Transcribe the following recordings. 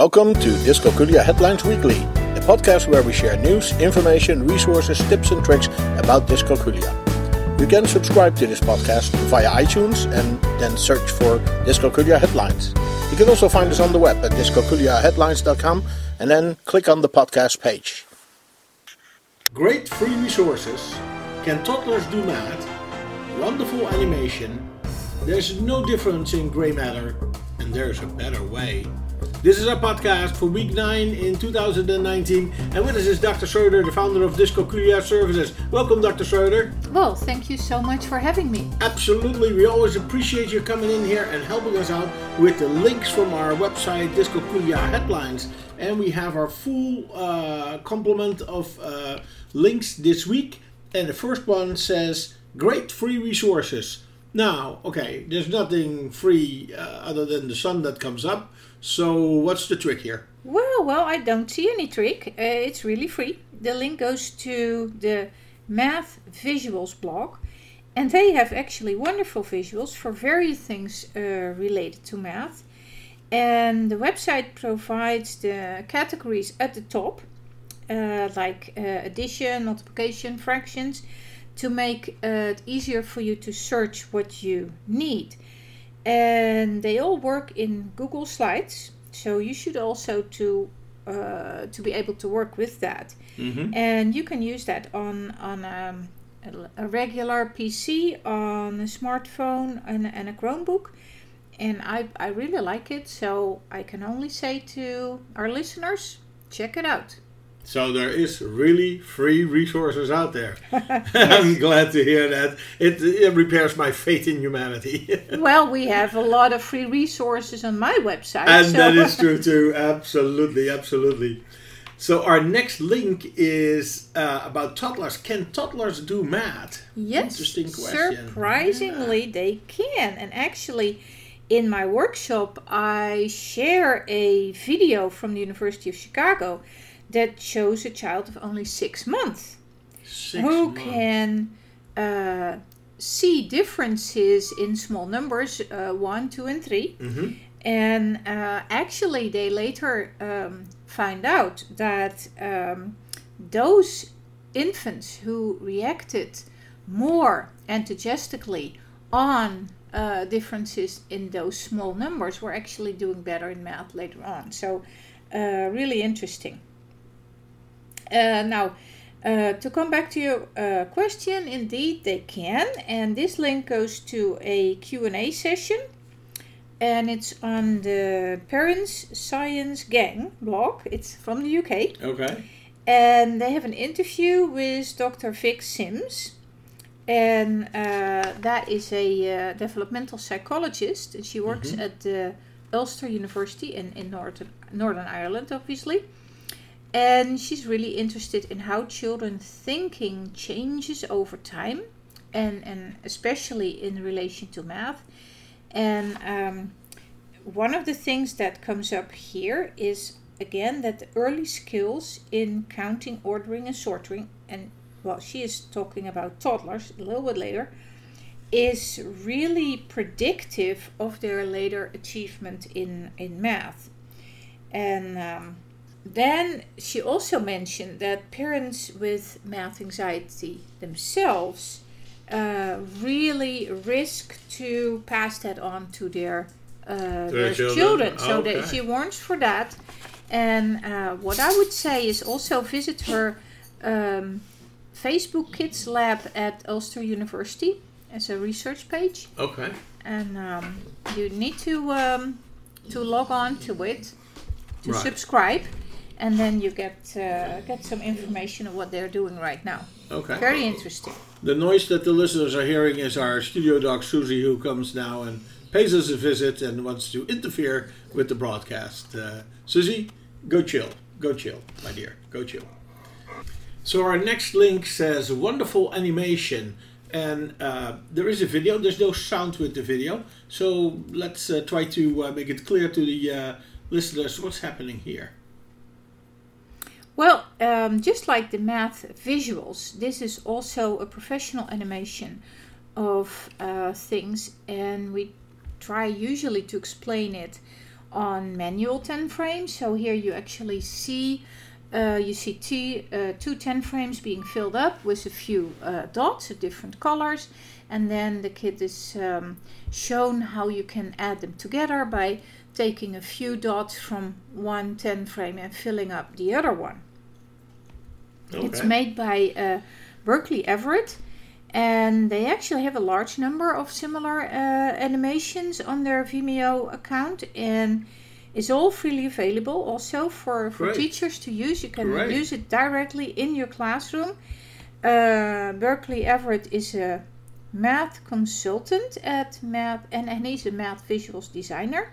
Welcome to Dyscalculia Headlines Weekly, a podcast where we share news, information, resources, tips, and tricks about dyscalculia. You can subscribe to this podcast via iTunes and then search for Dyscalculia Headlines. You can also find us on the web at dyscalculiaheadlines.com and then click on the podcast page. Great free resources. Can toddlers do math? Wonderful animation. There's no difference in grey matter, and there's a better way. This is our podcast for week 9 in 2019, and with us is Dr. Schroeder, the founder of Dyscalculia Services. Welcome, Dr. Schroeder. Well, thank you so much for having me. Absolutely, we always appreciate you coming in here and helping us out with the links from our website, Dyscalculia Headlines. And we have our full uh, complement of uh, links this week. And the first one says, Great free resources. Now, okay, there's nothing free uh, other than the sun that comes up. So, what's the trick here? Well, well, I don't see any trick. Uh, it's really free. The link goes to the Math Visuals blog, and they have actually wonderful visuals for various things uh, related to math. And the website provides the categories at the top, uh, like uh, addition, multiplication, fractions, to make it easier for you to search what you need and they all work in Google Slides. So you should also to uh, to be able to work with that, mm-hmm. and you can use that on on um, a, a, regular PC, on a smartphone, and, and a Chromebook. And I, I really like it, so I can only say to our listeners, check it out. So there is really free resources out there. I'm glad to hear that. It, it repairs my faith in humanity. well, we have a lot of free resources on my website. And so. that is true too. Absolutely, absolutely. So our next link is uh, about toddlers. Can toddlers do math? Yes. Interesting question. Surprisingly, yeah. they can. And actually, in my workshop, I share a video from the University of Chicago that shows a child of only six months six who months. can uh, see differences in small numbers uh, one, two, and 3 mm-hmm. And uh, actually, they later um, find out that um, those infants who reacted more enthusiastically on uh, differences in those small numbers were actually doing better in math later on. So, uh, really interesting. Uh, now, uh, to come back to your uh, question, indeed they can, and this link goes to a Q&A session, and it's on the Parents Science Gang blog. It's from the UK. Okay. And they have an interview with Dr. Vic Simms, and uh, that is a uh, developmental psychologist, and she works mm-hmm. at the Ulster University in, in Northern, Northern Ireland, obviously and she's really interested in how children thinking changes over time and and especially in relation to math. And um, one of the things that comes up here is again that the early skills in counting ordering and sorting and well she is talking about toddlers a little bit later is really predictive of their later achievement in in math. And um, then she also mentioned that parents with math anxiety themselves uh, really risk to pass that on to their, uh, their children. children. So okay. that she warns for that. And uh, what I would say is also visit her um, Facebook Kids Lab at Ulster University as a research page. Okay. And um, you need to um, to log on to it to right. subscribe and then you get uh, get some information of what they're doing right now. Okay. Very interesting. The noise that the listeners are hearing is our studio dog Susie, who comes now and pays us a visit and wants to interfere with the broadcast. Uh, Susie, go chill, go chill, my dear, go chill. So our next link says wonderful animation. And uh, there is a video. There's no sound with the video, so let's uh, try to uh, make it clear to the uh, listeners what's happening here. Well, um, just like the math visuals, this is also a professional animation of uh, things, and we try usually to explain it on manual 10 frames. So here you actually see uh, you see two, uh, two 10 frames being filled up with a few uh, dots of different colors and then the kid is um, shown how you can add them together by taking a few dots from one 10 frame and filling up the other one. Okay. It's made by uh, Berkeley Everett and they actually have a large number of similar uh, animations on their Vimeo account and it's all freely available also for, for teachers to use. You can Great. use it directly in your classroom. Uh, Berkeley Everett is a math consultant at math and, and he's a math visuals designer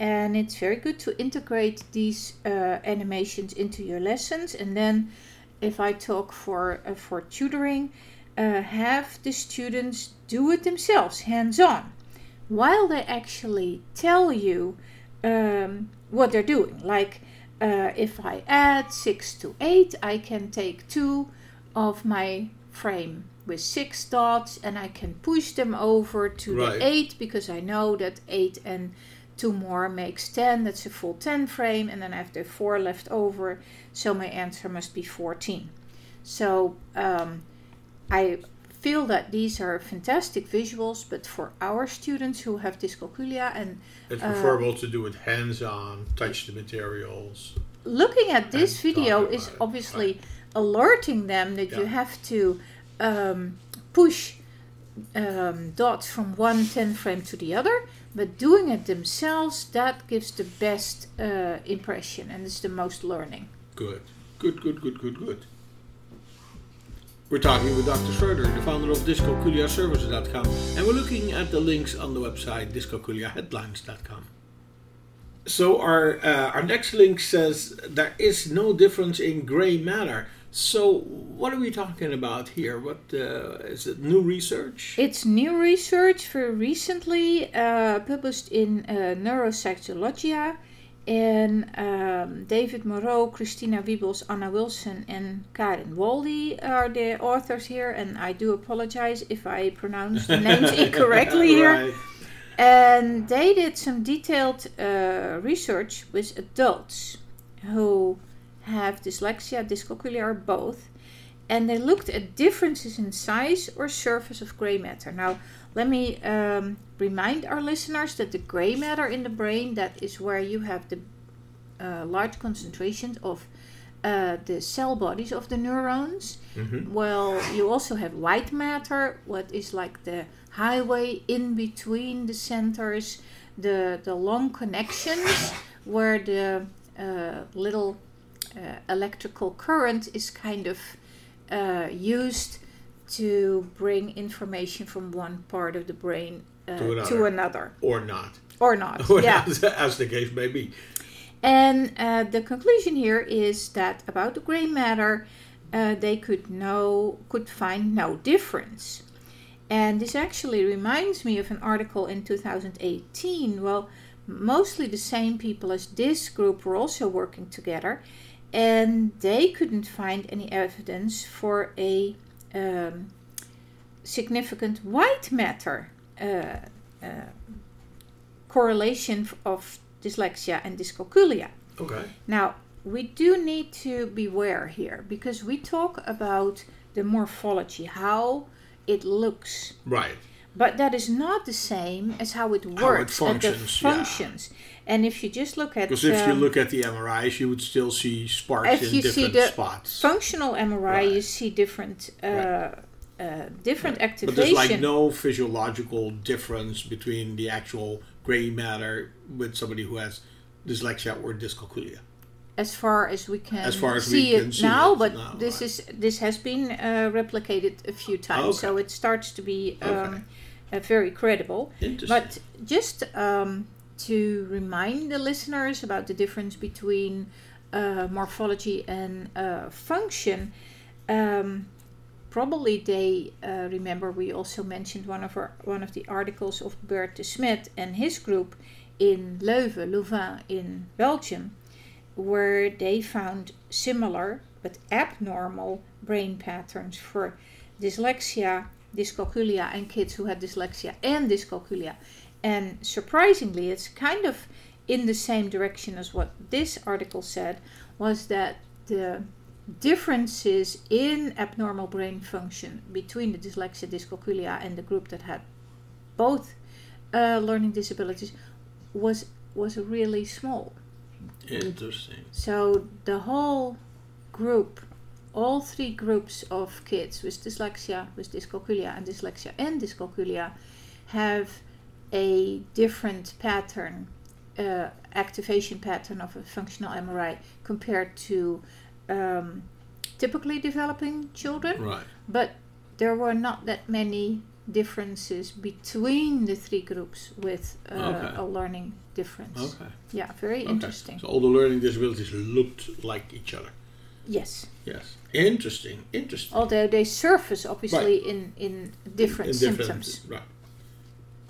and it's very good to integrate these uh, animations into your lessons and then if i talk for uh, for tutoring uh, have the students do it themselves hands-on while they actually tell you um, what they're doing like uh, if i add 6 to 8 i can take two of my frame with six dots and I can push them over to right. the eight because I know that eight and two more makes 10 that's a full 10 frame and then I have the four left over so my answer must be 14 so um, I feel that these are fantastic visuals but for our students who have dyscalculia and it's preferable uh, to do it hands-on touch the materials looking at this video is obviously right. alerting them that yeah. you have to um, push um, dots from one 10 frame to the other, but doing it themselves, that gives the best uh, impression and it's the most learning. Good, good, good, good, good, good. We're talking with Dr. Schroeder, the founder of dyscalculiaservices.com, and we're looking at the links on the website dyscalculiaheadlines.com. So our uh, our next link says there is no difference in gray matter. So, what are we talking about here? What uh, is it? New research? It's new research, very recently uh, published in uh, Neuropsychologia. And um, David Moreau, Christina Wiebels, Anna Wilson, and Karen Waldie are the authors here. And I do apologize if I pronounce the names incorrectly here. And they did some detailed uh, research with adults who have dyslexia, dyscalculia, or both, and they looked at differences in size or surface of gray matter. Now, let me um, remind our listeners that the gray matter in the brain that is where you have the uh, large concentrations of uh, the cell bodies of the neurons. Mm-hmm. Well, you also have white matter, what is like the highway in between the centers, the the long connections where the uh, little electrical current is kind of uh, used to bring information from one part of the brain uh, to, another. to, another. Or not. Or not, or yeah. as the case may be. And uh, the conclusion here is that about the gray matter, uh, they could know, could find no difference. And this actually reminds me of an article in 2018. Well, mostly the same people as this group were also working together, and they couldn't find any evidence for a um, significant white matter uh, uh, correlation of dyslexia and dyscalculia. Okay. Now, we do need to beware here because we talk about the morphology, how it looks. Right. But that is not the same as how it works, how it functions, functions. Yeah. And if you just look at because if um, you look at the MRIs, you would still see sparks in different spots. Functional MRI, right. you see different. Uh, right. Uh, different right. activation. But there's like no physiological difference between the actual gray matter with somebody who has dyslexia or dyscalculia. As far as we can, as as see it see now, it but now, this is this has been uh, replicated a few times, okay. so it starts to be um, okay. uh, very credible. But just um, to remind the listeners about the difference between uh, morphology and uh, function. Um, probably they uh, remember we also mentioned one of our one of the articles of Bert De Smedt and his group in Leuven, Louvain in Belgium, where they found similar but abnormal brain patterns for dyslexia, dyscalculia, and kids who had dyslexia and dyscalculia and surprisingly, it's kind of in the same direction as what this article said was that the differences in abnormal brain function between the dyslexia dyscalculia and the group that had both uh, learning disabilities was was really small. Interesting. So the whole group, all three groups of kids with dyslexia, with dyscalculia, and dyslexia and dyscalculia, have a different pattern, uh, activation pattern of a functional MRI compared to um, typically developing children. Right. But there were not that many differences between the three groups with uh, Okay. a learning difference. Okay. Yeah, very Okay. interesting. So all the learning disabilities looked like each other. Yes, Yes. Interesting. Interesting. although they surface obviously in in different In symptoms. Right.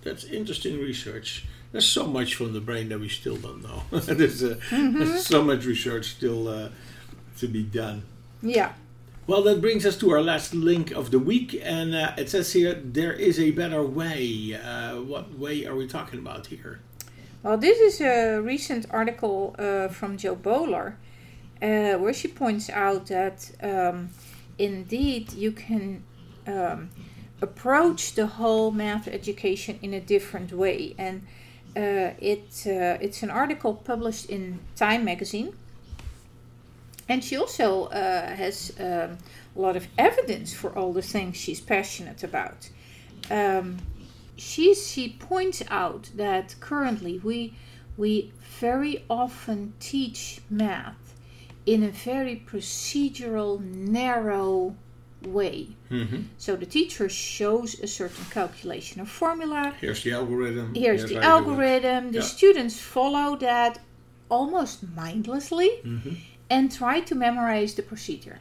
That's interesting research. There's so much from the brain that we still don't know. there's, uh, Mm-hmm. there's so much research still uh, to be done. Yeah. Well, that brings us to our last link of the week, and uh, it says here there is a better way. Uh, what way are we talking about here? Well, this is a recent article uh, from Jo Boaler, uh, where she points out that um, indeed you can um, approach the whole math education in a different way, and uh, it uh, it's an article published in Time magazine. And she also uh, has um, a lot of evidence for all the things she's passionate about. Um, she she points out that currently we we very often teach math in a very procedural, narrow way. Mm-hmm. So the teacher shows a certain calculation or formula. Here's the algorithm. Here's the do it. algorithm. The Yeah. students follow that almost mindlessly Mhm. And try to memorize the procedure.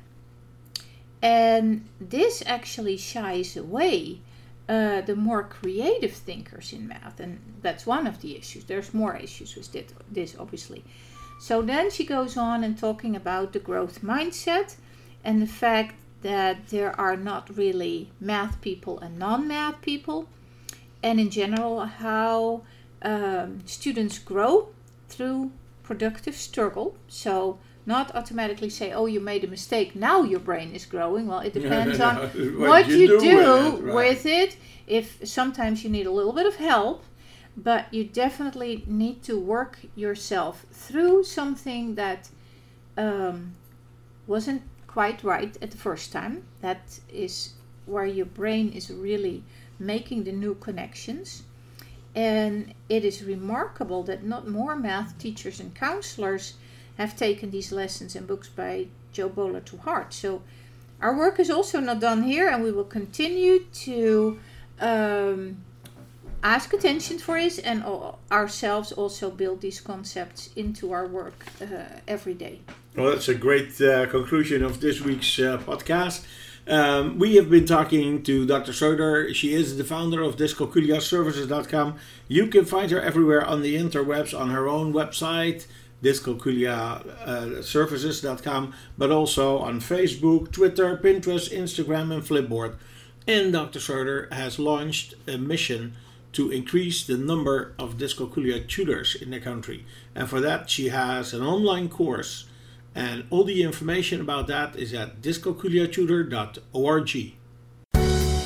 And this actually shies away uh, the more creative thinkers in math, and that's one of the issues. There's more issues with it, this, obviously. So then she goes on and talking about the growth mindset and the fact that there are not really math people and non math people, and in general, how um, students grow through productive struggle. So, not automatically say, oh, you made a mistake, now your brain is growing. Well, it depends on what, you, do, with it, right. with it. If sometimes you need a little bit of help, but you definitely need to work yourself through something that um, wasn't quite right at the first time. That is where your brain is really making the new connections. And it is remarkable that not more math teachers and counselors have taken these lessons and books by Jo Boaler to heart. So our work is also not done here, and we will continue to um, ask attention for it and ourselves also build these concepts into our work uh, every day. Well, that's a great uh, conclusion of this week's uh, podcast. Um, we have been talking to Dr. Schroeder. She is the founder of dyscalculiaservices.com. You can find her everywhere on the interwebs on her own website, dyscalculiaservices.com, uh, but also on Facebook, Twitter, Pinterest, Instagram, and Flipboard. And Dr. Schroeder has launched a mission to increase the number of dyscalculia tutors in the country. And for that, she has an online course. And all the information about that is at dyscalculiatutor.org.